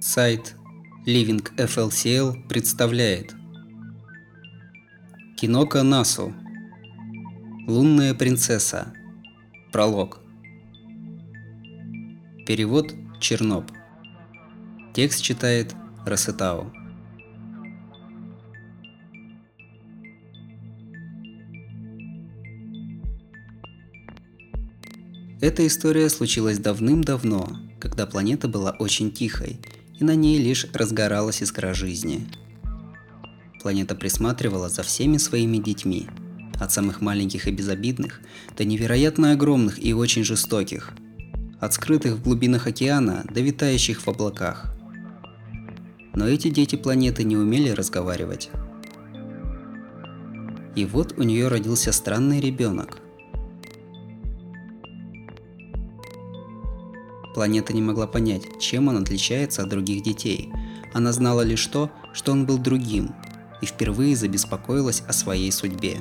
Сайт Living FLCL представляет. Кинока Насу. Лунная принцесса. Пролог. Перевод Черноб. Текст читает Расетау Эта история случилась давным-давно, когда планета была очень тихой, и на ней лишь разгоралась искра жизни. Планета присматривала за всеми своими детьми, от самых маленьких и безобидных до невероятно огромных и очень жестоких, от скрытых в глубинах океана до витающих в облаках. Но эти дети планеты не умели разговаривать. И вот у нее родился странный ребенок – Планета не могла понять, чем он отличается от других детей. Она знала лишь то, что он был другим, и впервые забеспокоилась о своей судьбе.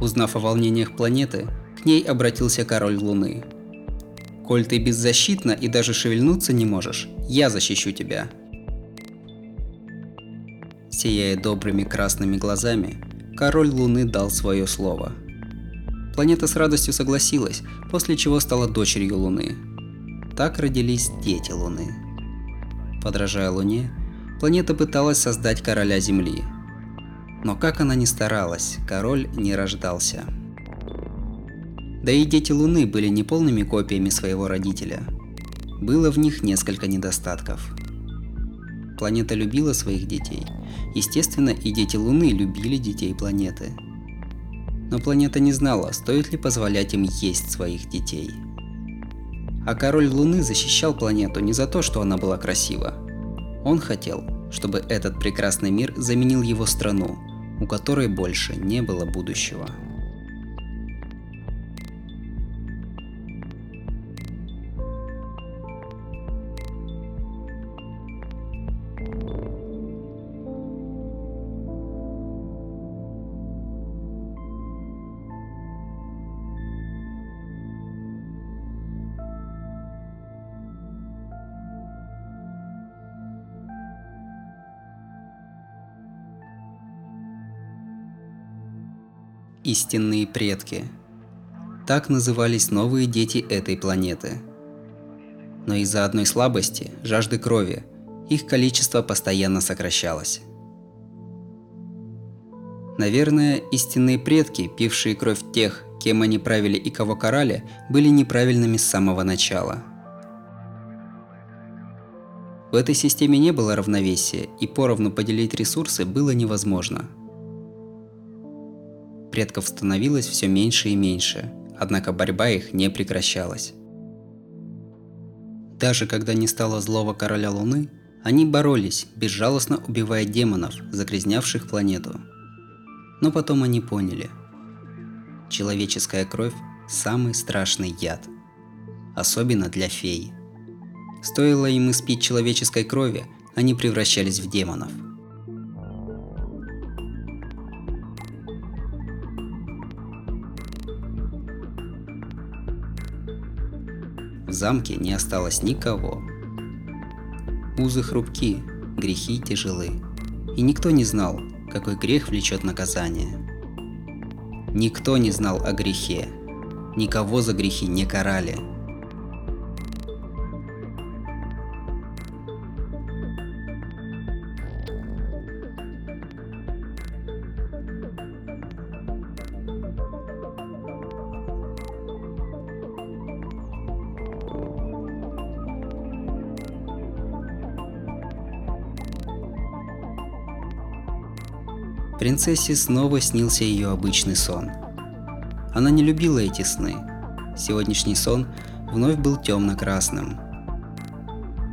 Узнав о волнениях планеты, к ней обратился король Луны. «Коль ты беззащитна и даже шевельнуться не можешь, я защищу тебя». Сияя добрыми красными глазами, король Луны дал свое слово – Планета с радостью согласилась, после чего стала дочерью Луны. Так родились дети Луны. Подражая Луне, планета пыталась создать короля Земли. Но как она ни старалась, король не рождался. Да и дети Луны были неполными копиями своего родителя. Было в них несколько недостатков. Планета любила своих детей. Естественно, и дети Луны любили детей планеты – но планета не знала, стоит ли позволять им есть своих детей. А король Луны защищал планету не за то, что она была красива. Он хотел, чтобы этот прекрасный мир заменил его страну, у которой больше не было будущего. Истинные предки. Так назывались новые дети этой планеты. Но из-за одной слабости, жажды крови, их количество постоянно сокращалось. Наверное, истинные предки, пившие кровь тех, кем они правили и кого карали, были неправильными с самого начала. В этой системе не было равновесия, и поровну поделить ресурсы было невозможно – предков становилось все меньше и меньше, однако борьба их не прекращалась. Даже когда не стало злого короля Луны, они боролись, безжалостно убивая демонов, загрязнявших планету. Но потом они поняли. Человеческая кровь – самый страшный яд. Особенно для фей. Стоило им испить человеческой крови, они превращались в демонов – В замке не осталось никого. Узы хрупки, грехи тяжелы. И никто не знал, какой грех влечет наказание. Никто не знал о грехе. Никого за грехи не карали – Принцессе снова снился ее обычный сон. Она не любила эти сны. Сегодняшний сон вновь был темно-красным.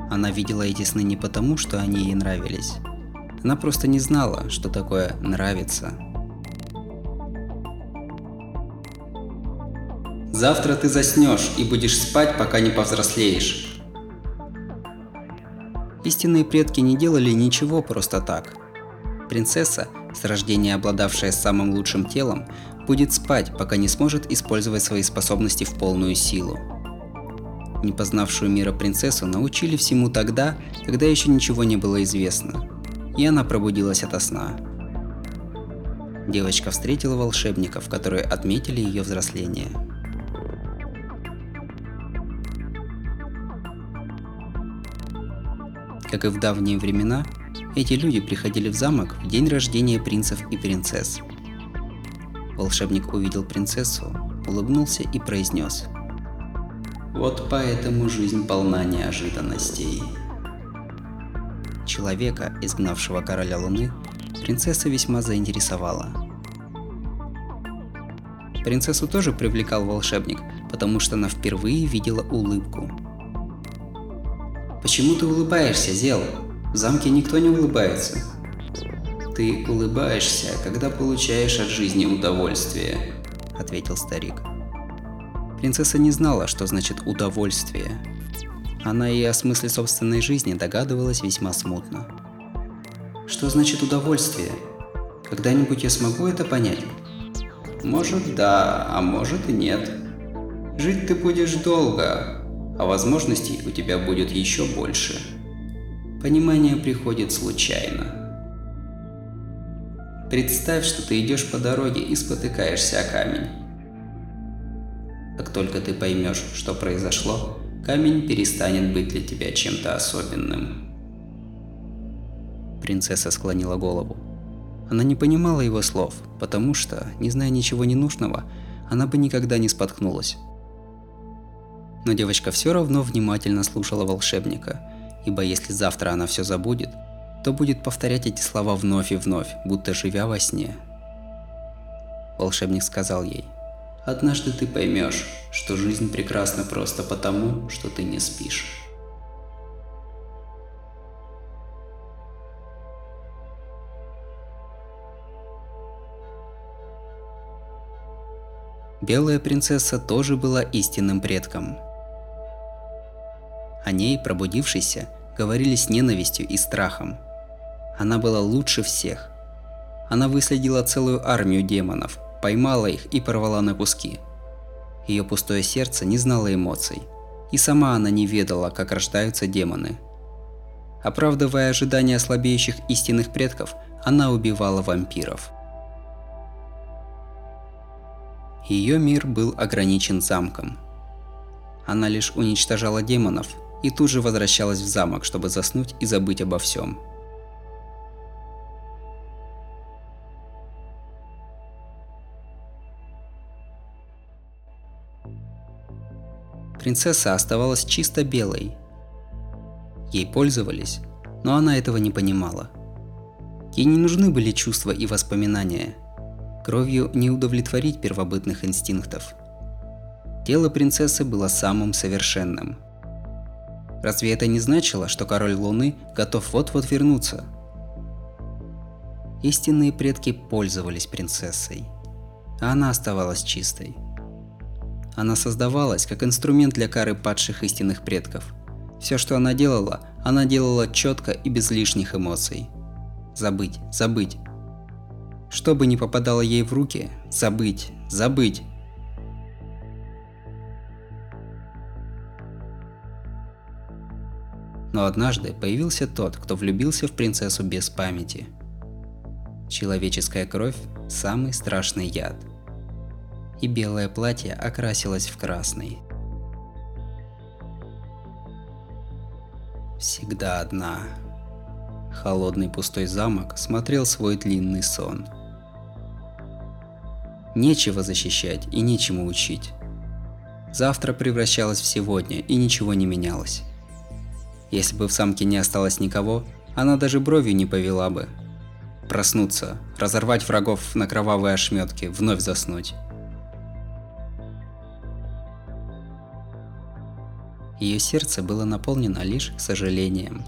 Она видела эти сны не потому, что они ей нравились. Она просто не знала, что такое нравится. Завтра ты заснешь и будешь спать, пока не повзрослеешь. Истинные предки не делали ничего просто так. Принцесса с рождения обладавшая самым лучшим телом, будет спать, пока не сможет использовать свои способности в полную силу. Не познавшую мира принцессу научили всему тогда, когда еще ничего не было известно. И она пробудилась ото сна. Девочка встретила волшебников, которые отметили ее взросление. Как и в давние времена, эти люди приходили в замок в день рождения принцев и принцесс. Волшебник увидел принцессу, улыбнулся и произнес – вот поэтому жизнь полна неожиданностей. Человека, изгнавшего короля Луны, принцесса весьма заинтересовала. Принцессу тоже привлекал волшебник, потому что она впервые видела улыбку. «Почему ты улыбаешься, Зел? В замке никто не улыбается». «Ты улыбаешься, когда получаешь от жизни удовольствие», — ответил старик. Принцесса не знала, что значит удовольствие. Она и о смысле собственной жизни догадывалась весьма смутно. Что значит удовольствие? Когда-нибудь я смогу это понять? Может да, а может и нет. Жить ты будешь долго, а возможностей у тебя будет еще больше. Понимание приходит случайно. Представь, что ты идешь по дороге и спотыкаешься о камень. Как только ты поймешь, что произошло, камень перестанет быть для тебя чем-то особенным. Принцесса склонила голову. Она не понимала его слов, потому что, не зная ничего ненужного, она бы никогда не споткнулась. Но девочка все равно внимательно слушала волшебника, ибо если завтра она все забудет, то будет повторять эти слова вновь и вновь, будто живя во сне. Волшебник сказал ей – Однажды ты поймешь, что жизнь прекрасна просто потому, что ты не спишь. Белая принцесса тоже была истинным предком. О ней, пробудившейся, говорили с ненавистью и страхом. Она была лучше всех. Она выследила целую армию демонов, поймала их и порвала на куски. Ее пустое сердце не знало эмоций, и сама она не ведала, как рождаются демоны. Оправдывая ожидания слабеющих истинных предков, она убивала вампиров. Ее мир был ограничен замком. Она лишь уничтожала демонов и тут же возвращалась в замок, чтобы заснуть и забыть обо всем. принцесса оставалась чисто белой. Ей пользовались, но она этого не понимала. Ей не нужны были чувства и воспоминания. Кровью не удовлетворить первобытных инстинктов. Тело принцессы было самым совершенным. Разве это не значило, что король Луны готов вот-вот вернуться? Истинные предки пользовались принцессой, а она оставалась чистой. Она создавалась как инструмент для кары падших истинных предков. Все, что она делала, она делала четко и без лишних эмоций. Забыть, забыть. Что бы ни попадало ей в руки, забыть, забыть. Но однажды появился тот, кто влюбился в принцессу без памяти. Человеческая кровь – самый страшный яд и белое платье окрасилось в красный. Всегда одна. Холодный пустой замок смотрел свой длинный сон. Нечего защищать и нечему учить. Завтра превращалось в сегодня и ничего не менялось. Если бы в самке не осталось никого, она даже бровью не повела бы. Проснуться, разорвать врагов на кровавые ошметки, вновь заснуть. Ее сердце было наполнено лишь сожалением.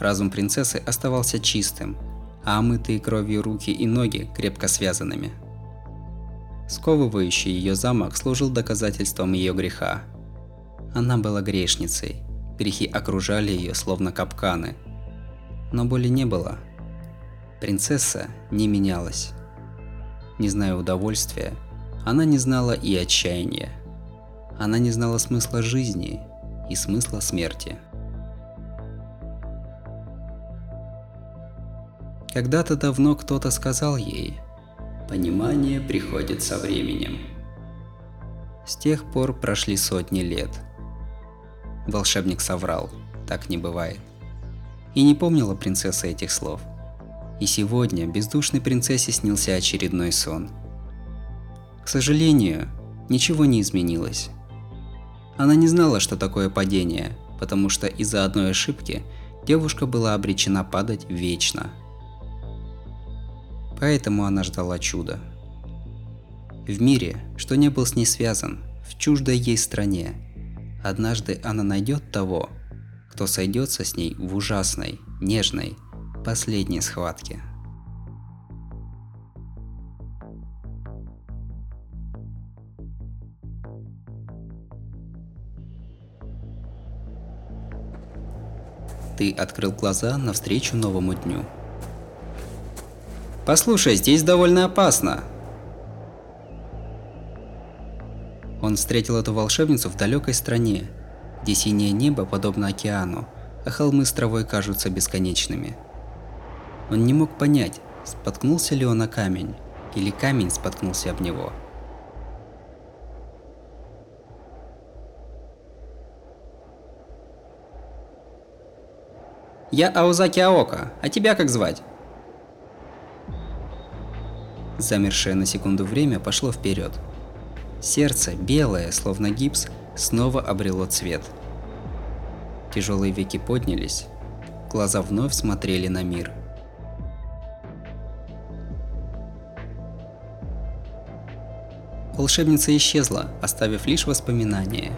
Разум принцессы оставался чистым, а омытые кровью руки и ноги крепко связанными. Сковывающий ее замок служил доказательством ее греха. Она была грешницей, грехи окружали ее словно капканы. Но боли не было. Принцесса не менялась. Не зная удовольствия, она не знала и отчаяния. Она не знала смысла жизни и смысла смерти. Когда-то давно кто-то сказал ей, «Понимание приходит со временем». С тех пор прошли сотни лет. Волшебник соврал, так не бывает. И не помнила принцесса этих слов. И сегодня бездушной принцессе снился очередной сон. К сожалению, ничего не изменилось. Она не знала, что такое падение, потому что из-за одной ошибки девушка была обречена падать вечно. Поэтому она ждала чуда. В мире, что не был с ней связан, в чуждой ей стране, однажды она найдет того, кто сойдется с ней в ужасной, нежной, последней схватке. Ты открыл глаза навстречу новому дню. Послушай, здесь довольно опасно. Он встретил эту волшебницу в далекой стране, где синее небо подобно океану, а холмы с травой кажутся бесконечными. Он не мог понять, споткнулся ли он о камень, или камень споткнулся об него. Я Аузаки Аока, а тебя как звать? Замершее на секунду время пошло вперед. Сердце, белое, словно гипс, снова обрело цвет. Тяжелые веки поднялись, глаза вновь смотрели на мир. Волшебница исчезла, оставив лишь воспоминания.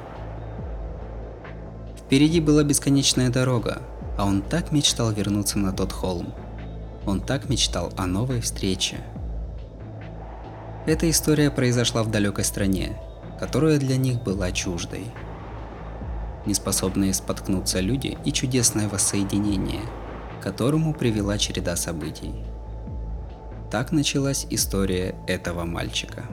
Впереди была бесконечная дорога, а он так мечтал вернуться на тот холм. Он так мечтал о новой встрече. Эта история произошла в далекой стране, которая для них была чуждой. Неспособные споткнуться люди и чудесное воссоединение, к которому привела череда событий. Так началась история этого мальчика.